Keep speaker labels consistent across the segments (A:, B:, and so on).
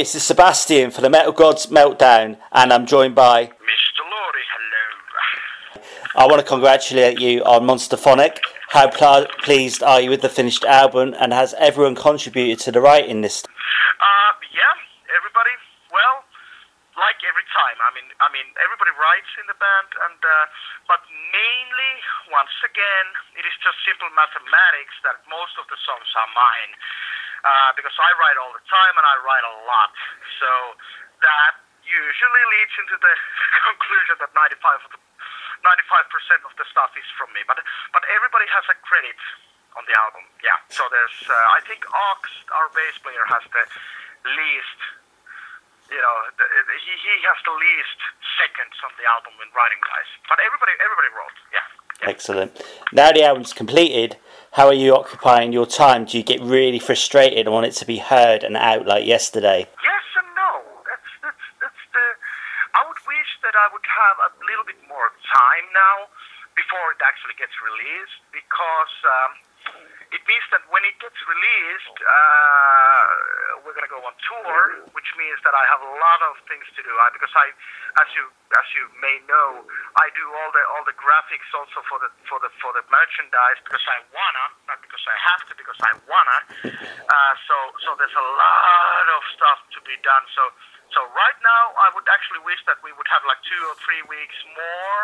A: This is Sebastian for the Metal Gods Meltdown, and I'm joined by.
B: Mr. Lordi, hello.
A: I want to congratulate you on Monstereophonic. How pl- pleased are you with the finished album, and has everyone contributed to the writing this?
B: Uh, yeah, everybody. Well, like every time. I mean, I mean, everybody writes in the band, and uh, but mainly, once again, it is just simple mathematics that most of the songs are mine, uh, because I write all the time and I write a lot. So that usually leads into the conclusion that 95 of the 95% of the stuff is from me. But but everybody has a credit on the album. Yeah. So there's, uh, I think Ox, our bass player, has the least you know, the, he, he has the least seconds on the album in writing wise. But everybody everybody wrote, yeah. yeah.
A: Excellent. Now the album's completed, how are you occupying your time? Do you get really frustrated and want it to be heard and out like yesterday?
B: Yes and no. That's that's that's the. I would wish that I would have a little bit more time now before it actually gets released because. Um, it means that when it gets released, uh, we're going to go on tour, which means that I have a lot of things to do. I, because I, as you as you may know, I do all the all the graphics also for the for the for the merchandise because I wanna, not because I have to, because I wanna. Uh, so so there's a lot of stuff to be done. So so right now, I would actually wish that we would have like two or three weeks more,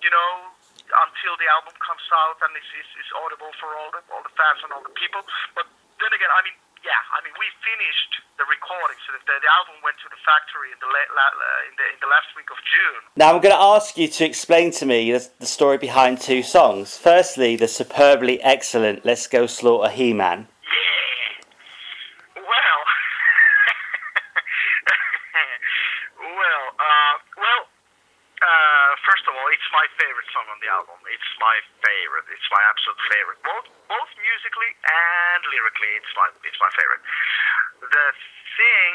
B: you know, until the album comes out and is, is audible for all the all the fans and all the people. But then again, I mean, yeah, I mean, we finished the recording, so the, the album went to the factory in the, la- la- in the in the last week of June.
A: Now I'm going to ask you to explain to me the, the story behind two songs. Firstly, the superbly excellent "Let's Go Slaughter He-Man."
B: Yeah. Well. well. Uh, well. Uh, first of all, it's my favorite song on the album. It's my favorite. It's my absolute favorite. Both both musically and lyrically, it's my it's my favorite. The thing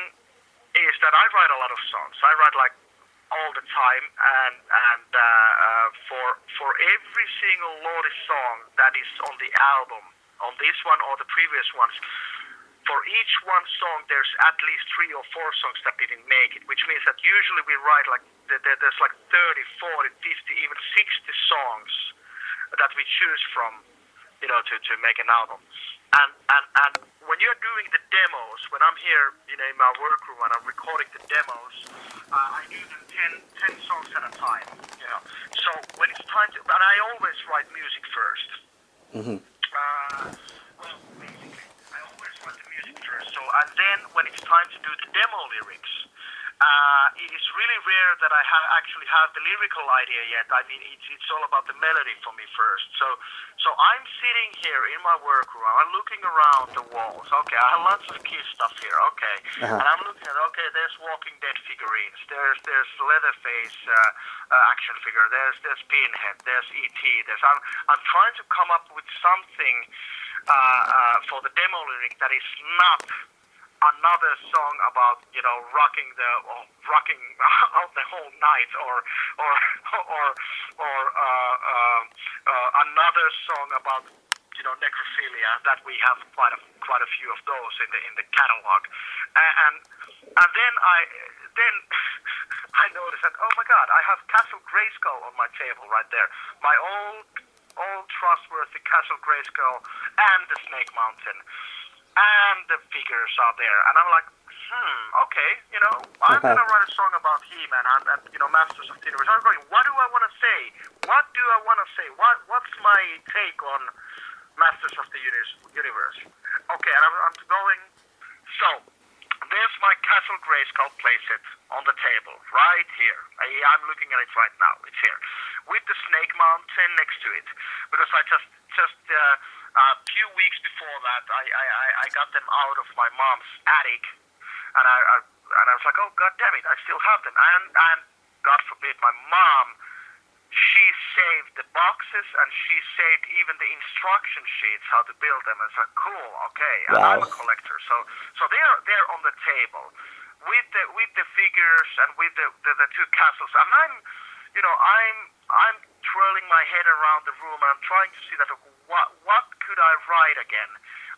B: is that I write a lot of songs. I write like all the time, and and uh, uh, for for every single Lordi song that is on the album, on this one or the previous ones, for each one song, there's at least three or four songs that didn't make it, which means that usually we write like there's like 30, 40, 50, even 60 songs that we choose from, you know, to, to make an album. And, and and when you're doing the demos, when I'm here, you know, in my workroom and I'm recording the demos, uh, I do them 10, 10 songs at a time, you know. So when it's time to, and I always write music 1st
A: mm-hmm.
B: Uh, well, basically, I always write the music first. So, and then when it's time to do the demo lyrics, uh, it is really rare that I ha- actually have the lyrical idea yet. I mean, it's, it's all about the melody for me first. So, so I'm sitting here in my workroom. I'm looking around the walls. Okay, I have lots of Kiss stuff here. Okay,
A: Uh-huh.
B: and I'm looking at okay. There's Walking Dead figurines. There's there's Leatherface uh, uh, action figure. There's there's Pinhead. There's ET. There's I'm I'm trying to come up with something uh, uh, for the demo lyric that is not another song about you know rocking the rocking out the whole night or or or or uh, uh, uh, another song about you know necrophilia that we have quite a quite a few of those in the in the catalog. And and, and then I then I noticed that oh my god I have Castle Grayskull on my table right there. My old old trustworthy Castle Grayskull and the Snake Mountain and the figures are there. And I'm like, hmm, okay, you know, I'm
A: Okay.
B: gonna write a song about He-Man and, and you know, Masters of the Universe. I'm going, what do I want to say? What do I want to say? What What's my take on Masters of the Universe? Okay, and I'm, I'm going. So there's my Castle Grayskull playset on the table right here. I, I'm looking at it right now. It's here with the Snake Mountain next to it because I just just. Uh, a few weeks before that, I, I, I- I got them out of my mom's attic, and I, I and I was like, oh god damn it, I still have them, and and God forbid, my mom, she saved the boxes and she saved even the instruction sheets how to build them. And so cool, okay, and I'm a collector, so so they're they're on the table. With the with the figures and with the the, the two castles, and I'm you know, I'm I'm twirling my head around the room and I'm trying to see that what what could I write again?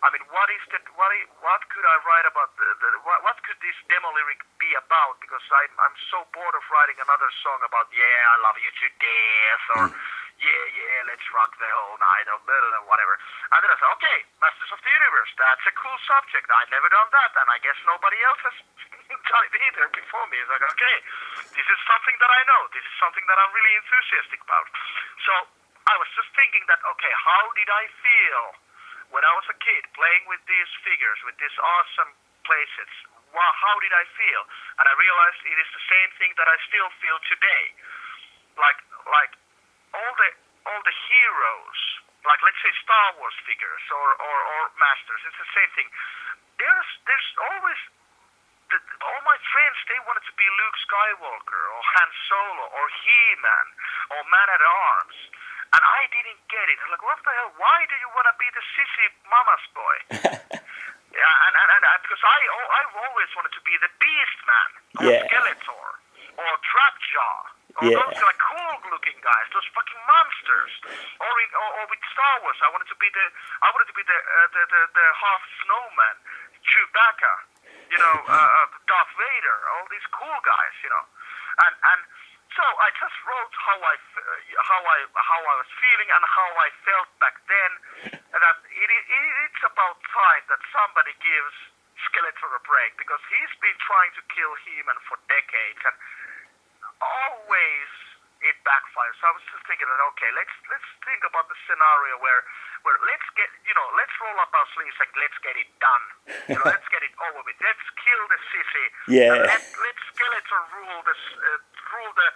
B: I mean, what is the what? What could I write about the, the what, what could this demo lyric be about? Because I'm I'm so bored of writing another song about yeah, I love you to death or hmm. yeah, yeah, let's rock the whole night or blah, blah, blah, whatever. And then I said, okay, Masters of the Universe, that's a cool subject. I've never done that, and I guess nobody else has done it either before me. It's like, okay, this is something that I know. This is something that I'm really enthusiastic about. So I was just thinking that, okay, how did I feel when I was a kid playing with these figures, with these awesome playsets? Wow, how did I feel? And I realized it is the same thing that I still feel today. Like, like all the all the heroes, like let's say Star Wars figures or, or, or Masters, it's the same thing. There's there's always the, all my friends they wanted to be Luke Skywalker or Han Solo or He-Man or Man at Arms, and I didn't get it. I'm like, what the hell? Why do you want to be the sissy mama's boy? yeah, and, and, and, because I oh, I've always wanted to be the Beast Man or
A: Yeah.
B: Skeletor or Trapjaw. Or
A: Yeah.
B: those like cool looking guys, those fucking monsters. Or, in, or, or with Star Wars, I wanted to be the I wanted to be the uh, the, the the half snowman, Chewbacca, you know, uh, uh, Darth Vader, all these cool guys, you know, and and so I just wrote how I how I how I was feeling and how I felt back then. And that it, it, it's about time that somebody gives Skeletor a break because he's been trying to kill He-Man for decades and always it backfires. So I was just thinking that okay, let's let's think about the scenario where where let's get you know let's roll up our sleeves and let's get it done. You know, let's get it over with. Let's kill the sissy.
A: Yeah.
B: Let let Skeletor rule this uh, rule the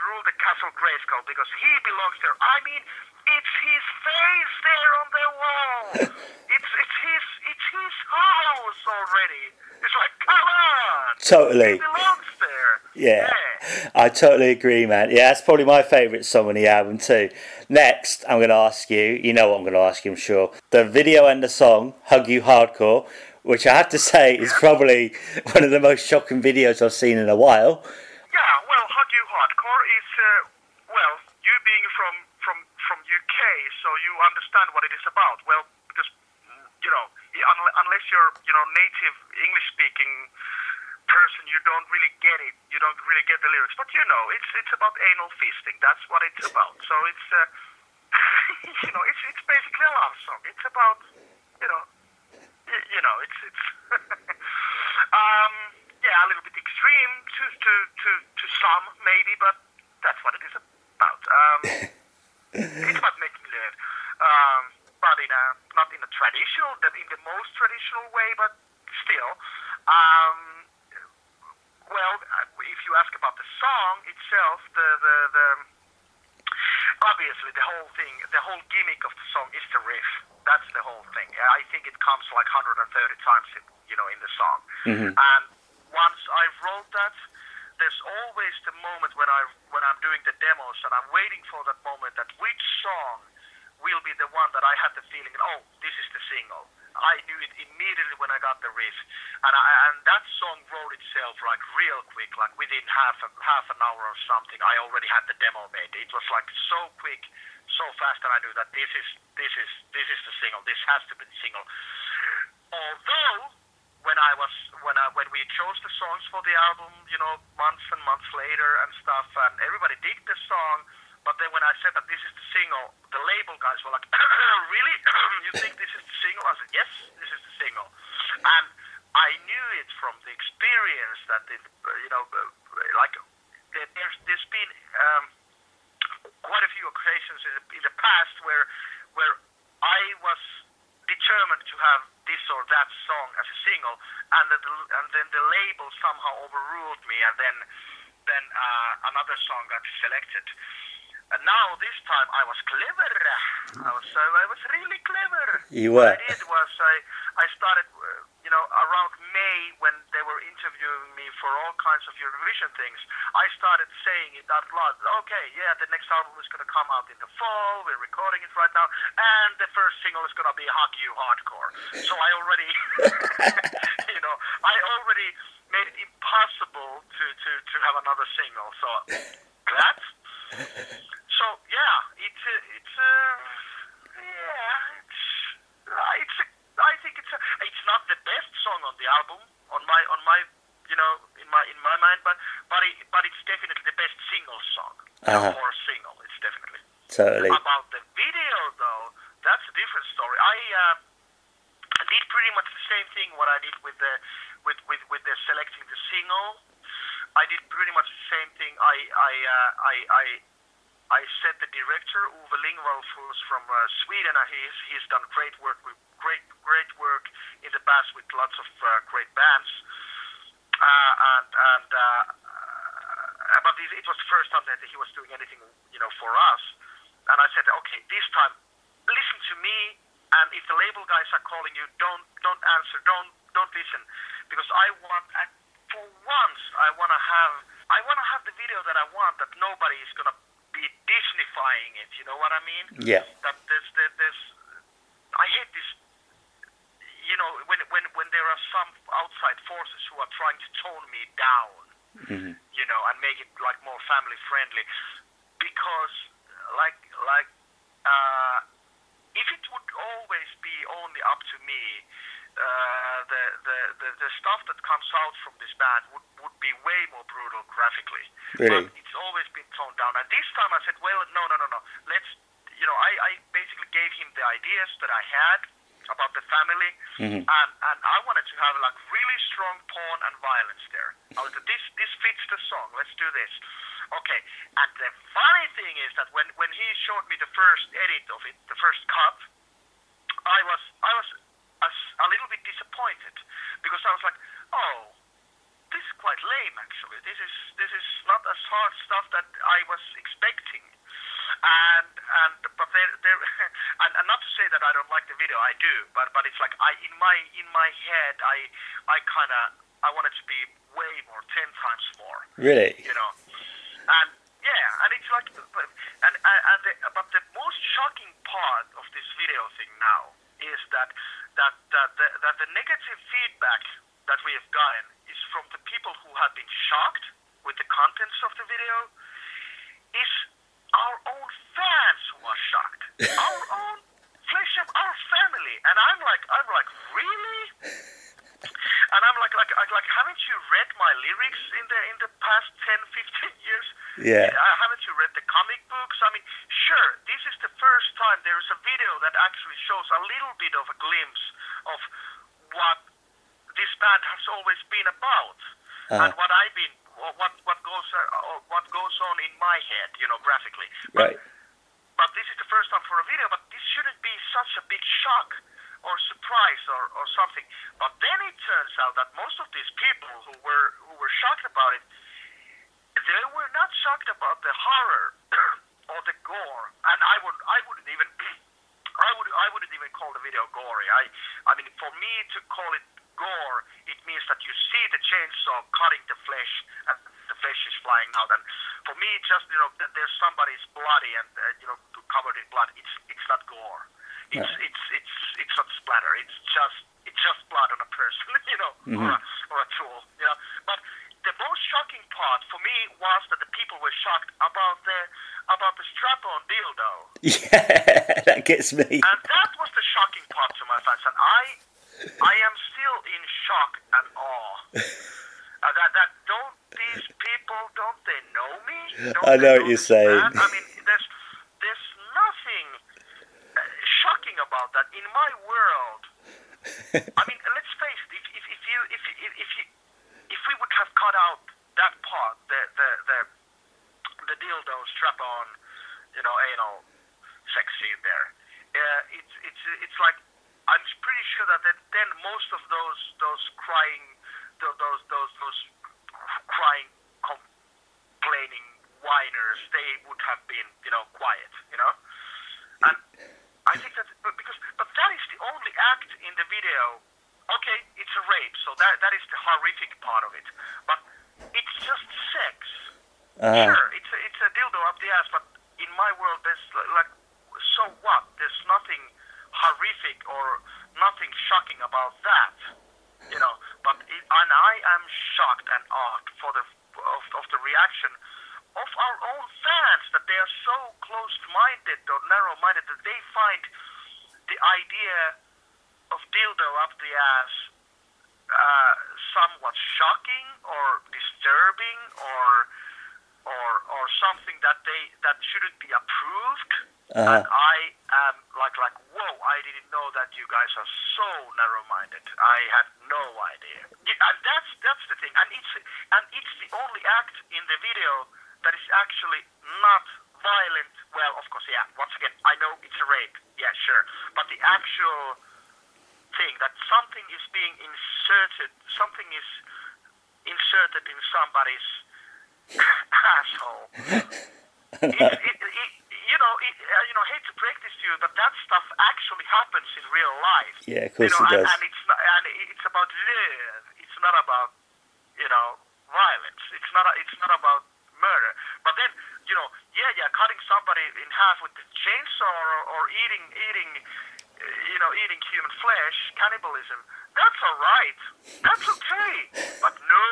B: rule the Castle Grayskull because he belongs there. I mean, it's his face there on the wall. it's it's his it's his house already. It's like come on.
A: Totally.
B: He belongs there.
A: Yeah, I totally agree, man. Yeah, that's probably my favourite song on the album too. Next, I'm going to ask you. You know what I'm going to ask you, I'm sure. The video and the song "Hug You Hardcore," which I have to say is probably one of the most shocking videos I've seen in a while.
B: You Hardcore is, uh, well, you being from, from, from UK, so you understand what it is about. Well, because, you know, unless you're, you know, native English-speaking person, you don't really get it. You don't really get the lyrics. But, you know, it's it's about anal fisting. That's what it's about. So it's, uh, you know, it's, it's basically a love song. It's about, you know, you know, it's it's um yeah, a little bit extreme to to to to some maybe, but that's what it is about. Um, it's about making love, um, but in a not in a traditional, that in the most traditional way, but still. Um, well, uh, if you ask about the song itself, the the the obviously the whole thing, the whole gimmick of the song is the riff. That's the whole thing. I think it comes like 130 times, in, you know, in the song. And once I've wrote that, there's always the moment when I when I'm doing the demos and I'm waiting for that moment that which song will be the one that I had the feeling, oh, this is the single. I knew it immediately when I got the riff, and I, and that song wrote itself like real quick, like within half a, half an hour or something. I already had the demo made. It was like so quick, so fast, and I knew that this is this is this is the single. This has to be the single. Although when I was when I when we chose the songs for the album, you know, months and months later and stuff, and everybody digged the song. But then when I said that this is the single, the label guys were like, "Really? you think this is the single?" I said, "Yes, this is the single." And I knew it from the experience that it, you know, uh, like there's there's been um, quite a few occasions in the, in the past where where I was determined to have this or that song as a single, and the, and then the label somehow overruled me, and then then uh, another song got selected. And now this time I was clever. I was uh, I was really clever.
A: You were. What.
B: I did was I I started uh, you know around May when they were interviewing me for all kinds of Eurovision things. I started saying it out loud. Okay, yeah, the next album is going to come out in the fall. We're recording it right now, and the first single is going to be "Hug You Hardcore." So I already, you know, I already made it impossible to to to have another single. So that's so yeah, it's uh, it's uh, yeah, it's uh, it's I I think it's a, it's not the best song on the album on my on my you know in my in my mind, but but it, but it's definitely the best single song
A: Uh-huh.
B: or single. It's definitely.
A: Totally.
B: About the video though, that's a different story. I uh, did pretty much the same thing what I did with the with with with the selecting the single. I did pretty much the same thing. I I uh, I I I said the Lingvall, who's from uh, Sweden, he's he's done great work with great great work in the past with lots of uh, great bands. Uh, and and uh, uh, but it, it was the first time that he was doing anything you know for us. And I said, okay, this time listen to me. And if the label guys are calling you, don't don't answer, don't don't listen, because I want I- for once I want to have I want to have the video that I want that nobody is gonna be Disneyfying it. You know what I mean?
A: Yeah.
B: That there's there, there's I hate this. You know when when when there are some outside forces who are trying to tone me down
A: hmm
B: you know, and make it like more family friendly. Because, like, like, uh, if it would always be only up to me, uh, the, the the the stuff that comes out from this band would would be way more brutal graphically.
A: Really?
B: But it's always been toned down. And this time I said, well, no, no, no, no. Let's, you know, I, I basically gave him the ideas that I had about the family,
A: Mhm.
B: and and I wanted to have like really strong porn and violence there. I was this this fits the song. Let's do this. Okay. And the funny thing is that when when he showed me the first edit of it, the first cut, I was I was a, a little bit disappointed because I was like, oh, this is quite lame actually. This is this is not as hard stuff that I was expecting. And and but there there and, and not to say that I don't like the video, I do. But but it's like I in my in my head I I kind of I want it to be way more, ten times more
A: Really?
B: you know. And yeah, and it's like, and and, and the, but the most shocking part of this video thing now is that that that the, that the negative feedback that we have gotten is from the people who have been shocked with the contents of the video. Is our own fans who are shocked, our own flesh of our family, and I'm like, I'm like, really? And I'm like, like, like, like, haven't you read my lyrics in the in the past 10, 15 years?
A: Yeah.
B: Uh, haven't you read the comic books? I mean, sure, this is the first time there is a video that actually shows a little bit of a glimpse of what this band has always been about,
A: Uh-huh.
B: and what I've been, what what goes uh, what goes on in my head, you know, graphically. But
A: Right.
B: but this is the first time for a video, but this shouldn't be such a big shock or surprise or, or something. But then it turns out that most of these people who were who were shocked about it, they were not shocked about the horror or the gore. And I would I wouldn't even I would I wouldn't even call the video gory. I I mean for me to call it gore, it means that you see the chainsaw cutting the flesh and the flesh is flying out. And for me, just you know, that there's somebody's bloody and uh, you know covered in blood. It's it's not gore. It's
A: Yeah.
B: it's it's it's not splatter. It's just it's just blood on a person, you know, or, a, or a tool, you know. But the most shocking part for me was that the people were shocked about the about the strap-on dildo.
A: Yeah, that gets me.
B: And that was the shocking part to my fans, and I, I am still in shock and awe. Uh, that that don't these people don't they know me? Don't
A: I know what you're saying.
B: I mean, there's there's nothing uh, shocking about that in my world. I mean, let's face it. If if, if you if, if if you if we would have cut out that part, the the the the dildo strap on, you know, anal sex scene there. Uh, it's it's it's like I'm pretty sure that then, then most of those those crying tho- those those those crying complaining whiners they would have been you know quiet you know and I think that but because but that is the only act in the video okay it's a rape so that that is the horrific part of it but it's just sex
A: Uh,
B: Sure, it's a, it's a dildo up the ass, but in my world, there's like, so what? There's nothing horrific or nothing shocking about that, you know. But it, and I am shocked and awed for the of, of the reaction of our own fans that they are so closed-minded or narrow-minded that they find the idea of dildo up the ass uh, somewhat shocking or disturbing or or or something that they that shouldn't be approved.
A: Uh-huh.
B: And I am like like whoa! I didn't know that you guys are so narrow-minded. I had no idea. Yeah, and that's that's the thing. And it's and it's the only act in the video that is actually not violent. Well, of course, yeah. Once again, I know it's a rape. Yeah, sure. But the actual thing that something is being inserted, something is inserted in somebody's asshole. it, it, it, you know, it, uh, you know, hate to break this to you, but that stuff actually happens in real life.
A: Yeah, of course
B: you know,
A: it
B: and,
A: does.
B: and it's not, and it's about love. It's not about, you know, violence. It's not. It's not about murder. But then, you know, yeah, yeah, cutting somebody in half with the chainsaw or, or eating, eating, you know, eating human flesh, cannibalism. That's all right. That's okay. But no,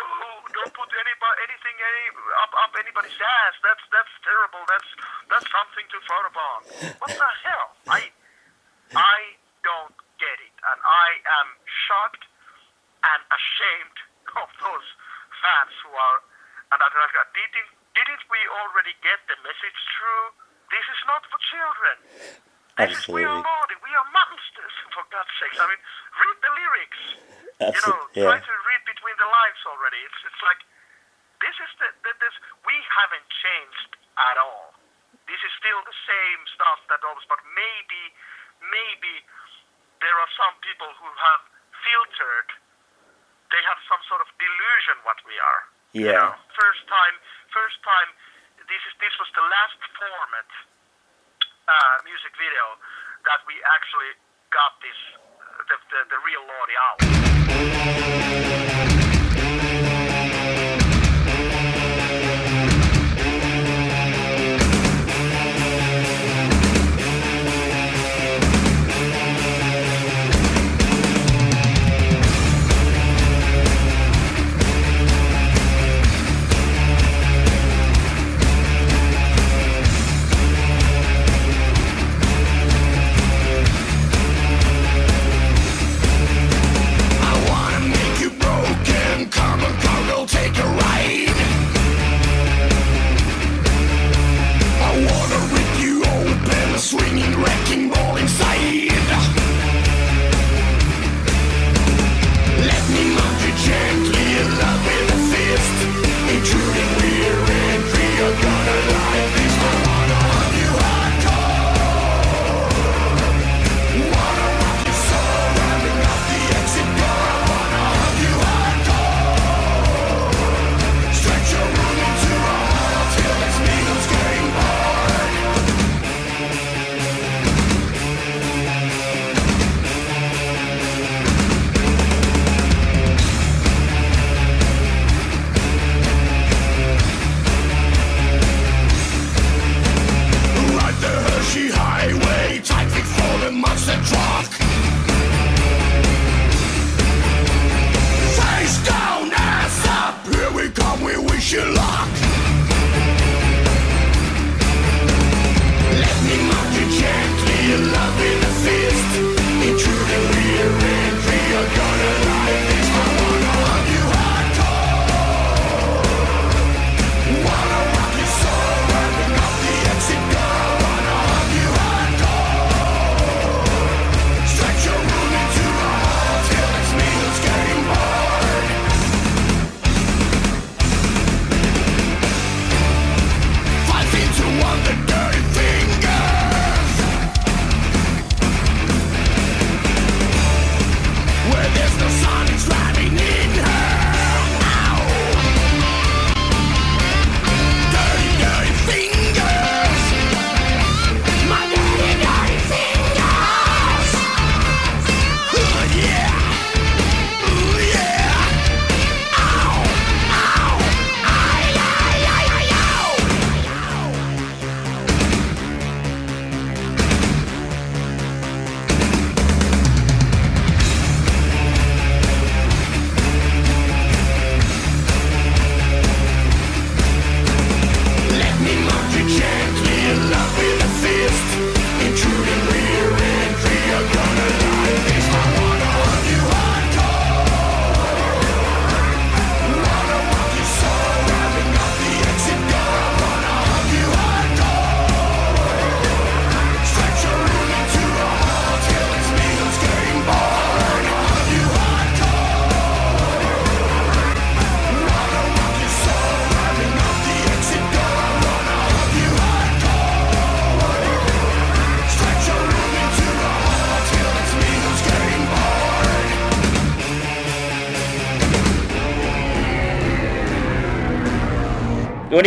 B: don't put anybody, anything, any up up anybody's ass. That's that's terrible. That's that's something to frown upon. What the hell? I I don't get it, and I am shocked and ashamed of those fans who are. And I didn't didn't we already get the message through? This is not for children. This is we are
A: Absolutely.
B: naughty. We are monsters. For God's sake. I mean, read the lyrics. You know,
A: Absolutely,
B: try
A: yeah.
B: to read between the lines already. It's it's like this is the, the this we haven't changed at all. This is still the same stuff that always, but maybe maybe there are some people who have filtered. They have some sort of delusion what we are. You
A: Yeah.
B: know, first time, first time. This is this was the last format uh, music video that we actually got this uh, the the, the real Lordi out.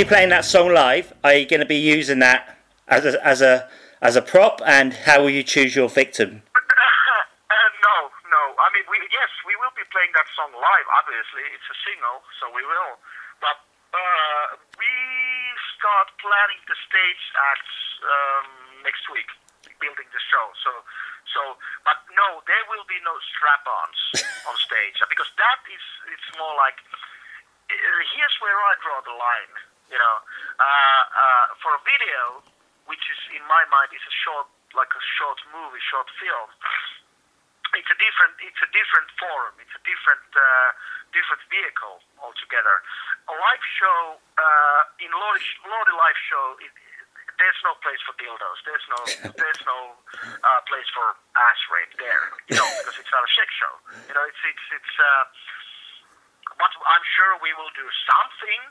A: You're playing that song live, are you going to be using that as a, as a as a prop? And how will you choose your victim?
B: Uh, no, no. I mean, we, yes, we will be playing that song live. Obviously, it's a single, so we will. But uh, we start planning the stage at um, next week, building the show. So, so, but no, there will be no strap-ons on stage because that is it's more like uh, here's where I draw the line. You know, uh, uh, for a video, which is in my mind is a short, like a short movie, short film. It's a different, it's a different form. It's a different, uh, different vehicle altogether. A live show, uh, in Lordi, Lordi live show, it, there's no place for dildos. There's no, there's no uh, place for ass rape there. You know, because it's not a sex show. You know, it's it's it's. Uh, but I'm sure we will do something.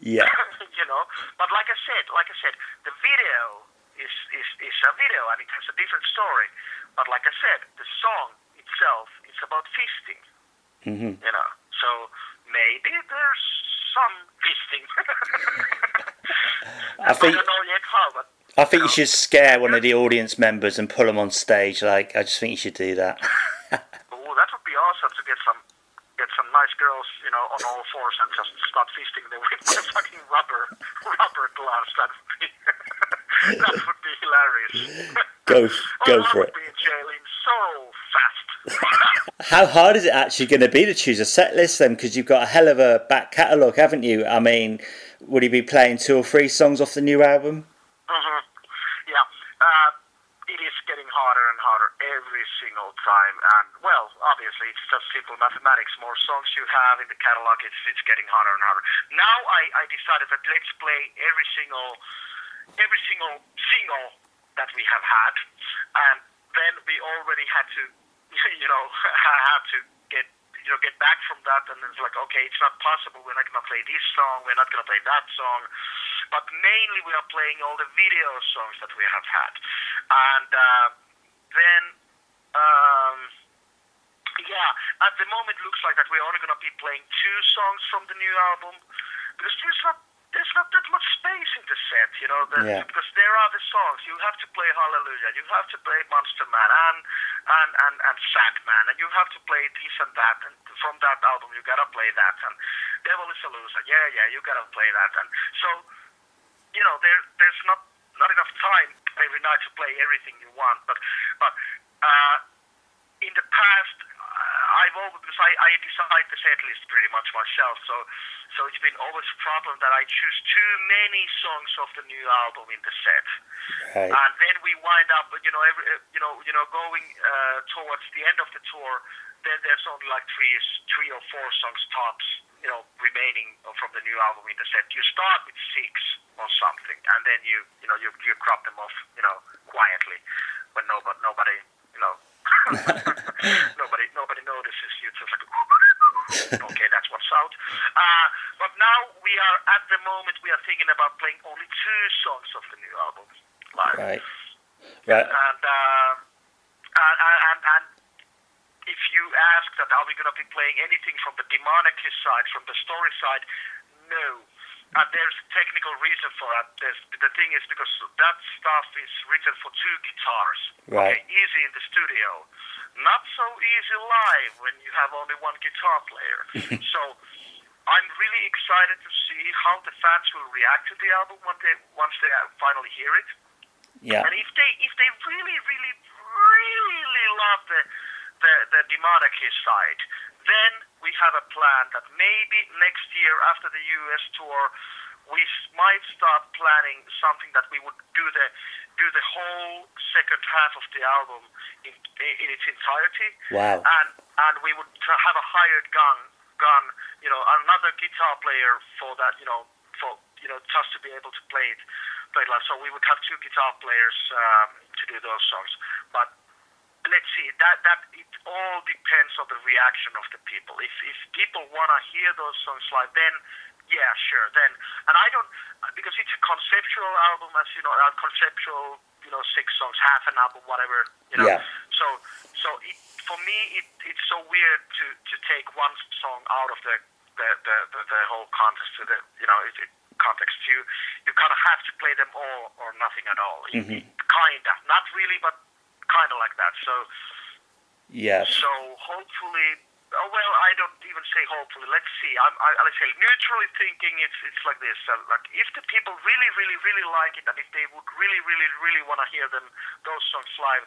A: Yeah.
B: you know, but like I said, like I said, the video is, is is a video and it has a different story. But like I said, the song itself is about fisting.
A: hmm
B: You know, so maybe there's some fisting.
A: I think
B: don't know yet how, but
A: I think you should scare one of the audience members and pull them on stage. Like I just think you should do that.
B: oh, that would be awesome to get some get some nice girls, you know, on all fours and just start fisting them with my fucking rubber rubber gloves. That would be that would be hilarious.
A: Go go
B: oh, I
A: for
B: would
A: it.
B: be in jail in so fast.
A: How hard is it actually going to be to choose a set list then? Because you've got a hell of a back catalogue, haven't you? I mean, would you be playing two or three songs off the new album?
B: hmm Yeah. Uh, it is getting harder and harder every single time. And, well, obviously, it's just simple mathematics. More songs you have in the catalog, it's, it's getting harder and harder. Now I, I decided that let's play every single, every single single that we have had. And then we already had to, you know, have to get you know, get back from that, and it's like, okay, it's not possible. We're not to play this song. We're not to play that song. But mainly, we are playing all the video songs that we have had, and uh, then, um, yeah, at the moment, it looks like that we're only going to be playing two songs from the new album because there's not there's not that much space in the set, you know. The,
A: Yeah.
B: Because there are the songs. You have to play Hallelujah. You have to play Monster Man and and and and Sad Man, and you have to play this and that. And from that album, you gotta play that. And Devil is a Loser. Yeah, yeah, you gotta play that. And so, you know, there there's not not enough time every night to play everything you want. But but uh, in the past, uh, I've always because I, I decide the set list pretty much myself. So so it's been always a problem that I choose too many songs of the new album in the set,
A: Right.
B: and then we wind up, you know, every uh, you know you know going uh, towards the end of the tour. Then there's only like three three or four songs tops, you know, remaining from the new album in the set. You start with six or something, and then you you know you you crop them off, you know, quietly when nobody nobody you know nobody nobody notices you. Just like okay, that's what's out. Uh, but now we are at the moment we are thinking about playing only two songs of the new album live,
A: Right. Right.
B: and, uh, and and and. and if you ask that are we going to be playing anything from the demonic side, from the story side, no. And there's a technical reason for that. There's, the thing is because that stuff is written for two guitars.
A: Right.
B: Okay, easy in the studio. Not so easy live when you have only one guitar player. so I'm really excited to see how the fans will react to the album when they, once they uh, finally hear it.
A: Yeah.
B: And if they if they really really really love the the, the demonic side, then we have a plan that maybe next year after the US tour we might start planning something that we would do the do the whole second half of the album in, in its entirety.
A: Wow.
B: and and we would have a hired gun gun you know another guitar player for that you know for you know just to be able to play it play it live. So we would have two guitar players um, to do those songs. But let's see that that it all depends on the reaction of the people if if people want to hear those songs live then yeah sure then and i don't because it's a conceptual album as you know a conceptual you know six songs half an album whatever you know
A: Yeah.
B: so so it, for me it, it's so weird to to take one song out of the the, the, the, the whole contest to the you know it, it context. You you kind of have to play them all or nothing at all. Mm-hmm. Kinda, not really, but kind of like that. So
A: yeah.
B: So hopefully, oh, well, I don't even say hopefully. Let's see. I'm, I, let's say neutrally thinking, it's it's like this. Uh, like if the people really, really, really like it, and if they would really, really, really want to hear them those songs live,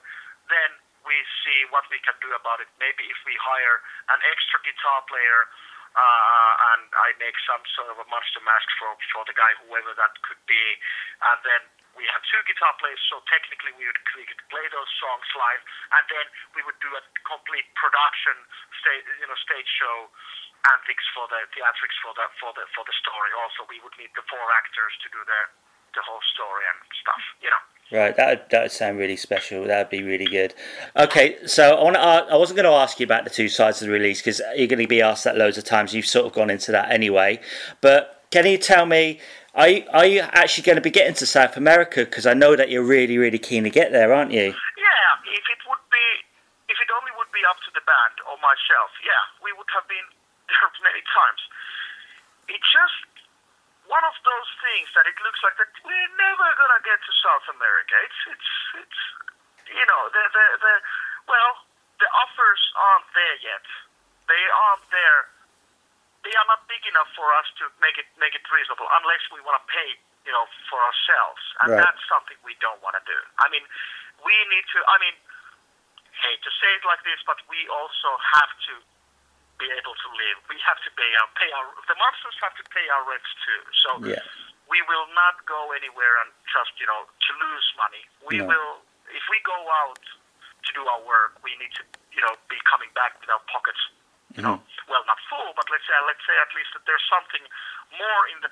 B: then we see what we can do about it. Maybe if we hire an extra guitar player. Uh, and I make some sort of a monster mask for for the guy, whoever that could be, and then we have two guitar players, so technically we, would, could play those songs live, and then we would do a complete production stage, you know, stage show antics for the theatrics for the for the for the story. Also, we would need the four actors to do the the whole story and stuff, you know.
A: Right, that that would sound really special. That would be really good. Okay, so I want to. I wasn't going to ask you about the two sides of the release because you're going to be asked that loads of times. You've sort of gone into that anyway. But can you tell me are you, are you actually going to be getting to South America? Because I know that you're really, really keen to get there, aren't you?
B: Yeah, if it would be, if it only would be up to the band or myself, yeah, we would have been there many times. It's just one of those things that it looks like that we're never gonna get to South America. It's, it's, it's, you know, the, the, the, well, the offers aren't there yet. They aren't there they are not big enough for us to make it make it reasonable unless we want to pay you know for ourselves and right. that's something we don't want to do i mean we need to i mean hate to say it like this but we also have to be able to live we have to pay our pay our the monsters have to pay our rents too so
A: yeah.
B: we will not go anywhere and just you know to lose money we no. will if we go out to do our work we need to you know be coming back with our pockets you know, mm-hmm. Well, not full, but let's say let's say at least that there's something more in the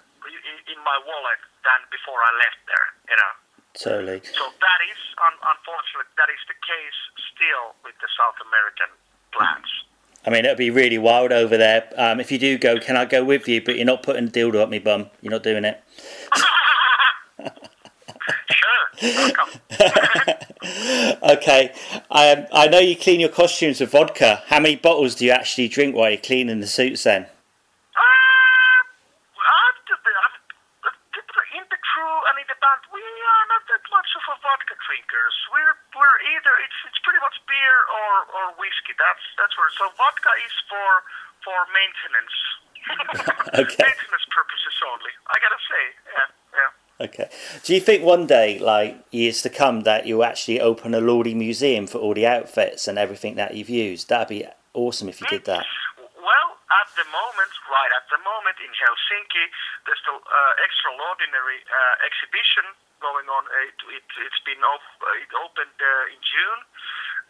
B: in my wallet than before I left there. You know.
A: Totally.
B: So that is un- unfortunately that is the case still with the South American plans.
A: I mean, it'd be really wild over there. Um, if you do go, can I go with you? But you're not putting a dildo up me bum. You're not doing it. okay. Um, I know you clean your costumes with vodka. How many bottles do you actually drink while you're cleaning the suits then?
B: In the crew and in the band, we are not that much of a vodka drinkers. We're we're either it's it's pretty much beer or, or whiskey. That's that's where so vodka is for for maintenance.
A: okay.
B: maintenance purposes only. I gotta say, yeah, yeah.
A: Okay. Do you think one day, like years to come, that you'll actually open a Lordi museum for all the outfits and everything that you've used? That'd be awesome if you did that.
B: Well, at the moment, right at the moment in Helsinki, there's the uh, extraordinary uh, exhibition going on. It, it, has been op- it opened uh, in June,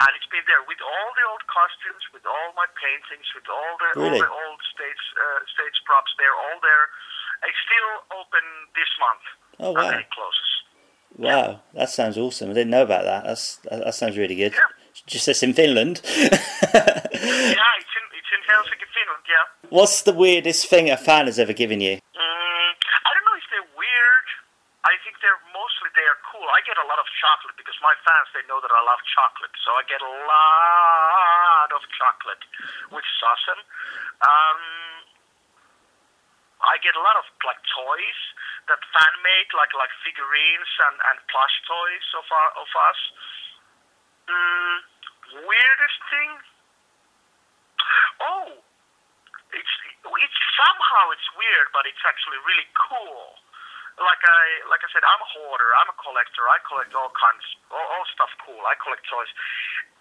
B: and it's been there with all the old costumes, with all my paintings, with all the,
A: really?
B: all the old stage uh, stage props. They're all there. It's still open this month.
A: Oh wow!
B: And it closes.
A: Wow, yeah. that sounds awesome. I didn't know about that. That's that, that sounds really good.
B: Yeah.
A: Just as in Finland.
B: yeah, it's in it's in Helsinki, Finland. Yeah.
A: What's the weirdest thing a fan has ever given you?
B: Mm, I don't know if they're weird. I think they're mostly they are cool. I get a lot of chocolate because my fans they know that I love chocolate, so I get a lot of chocolate, which is awesome. Um, I get a lot of like toys that fan made, like like figurines and, and plush toys of our, of us. Mm, weirdest thing? Oh, it's it's somehow it's weird, but it's actually really cool. Like I like I said, I'm a hoarder. I'm a collector. I collect all kinds, all, all stuff cool. I collect toys.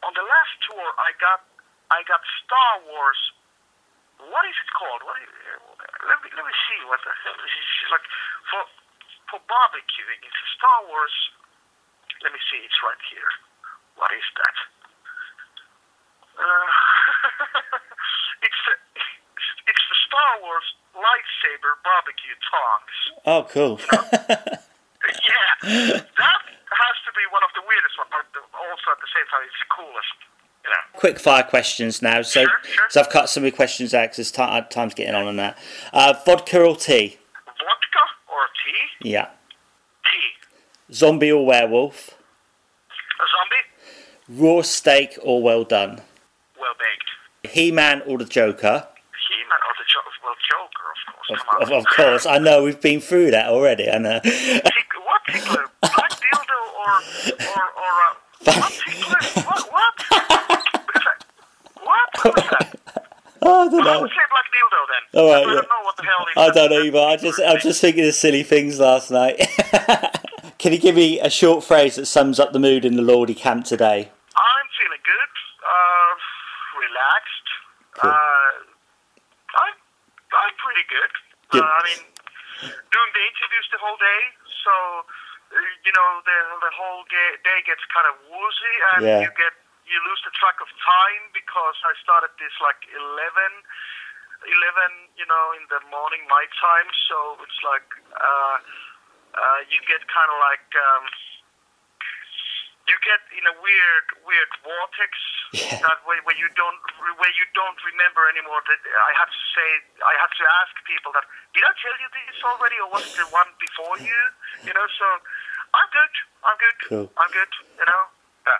B: On the last tour, I got I got Star Wars what is it called? What is, let me let me see what the hell is it? like for for barbecuing. It's a Star Wars. Let me see. It's right here. What is that? Uh, it's a, it's the Star Wars lightsaber barbecue tongs.
A: Oh, cool.
B: You know? yeah, that has to be one of the weirdest ones, but also at the same time, it's the coolest.
A: Quick fire questions now. So,
B: sure, sure.
A: so I've cut some of the questions out because t- time's getting on on that. Uh, vodka or tea?
B: Vodka or tea?
A: Yeah.
B: Tea.
A: Zombie or werewolf?
B: A zombie.
A: Raw steak or well done?
B: Well baked.
A: He Man or the Joker?
B: He Man or the Joker? Well, Joker, of of course. Come on.
A: Of, of course, I know we've been through that already. I know.
B: What? Black dildo or or or uh, what? What what? Because I, what? What was that?
A: Oh, I don't
B: I
A: know.
B: would say black dildo then.
A: All right,
B: I
A: yeah.
B: don't know what the hell.
A: I don't know either. I just, I'm just thinking of silly things last night. Can you give me a short phrase that sums up the mood in the Lordi camp today?
B: I'm feeling good. Uh, relaxed.
A: Cool.
B: Uh, I'm I'm pretty good.
A: Good.
B: Uh, I mean, doing the interviews the whole day, so uh, you know the the whole ga- day gets kind of woozy, and
A: Yeah.
B: you get you lose the track of time because I started this like 11, 11 you know, in the morning my time. So it's like uh, uh, you get kind of like. Um, you get in a weird, weird vortex
A: Yeah.
B: that way where you don't, where you don't remember anymore. That I have to say, I have to ask people that did I tell you this already, or was it the one before you? You know, so I'm good. I'm good.
A: Cool.
B: I'm good. You know. Uh,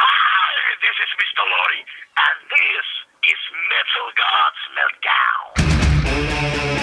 B: Hi, this is Mr. Lordi, and this is Metal Gods Meltdown.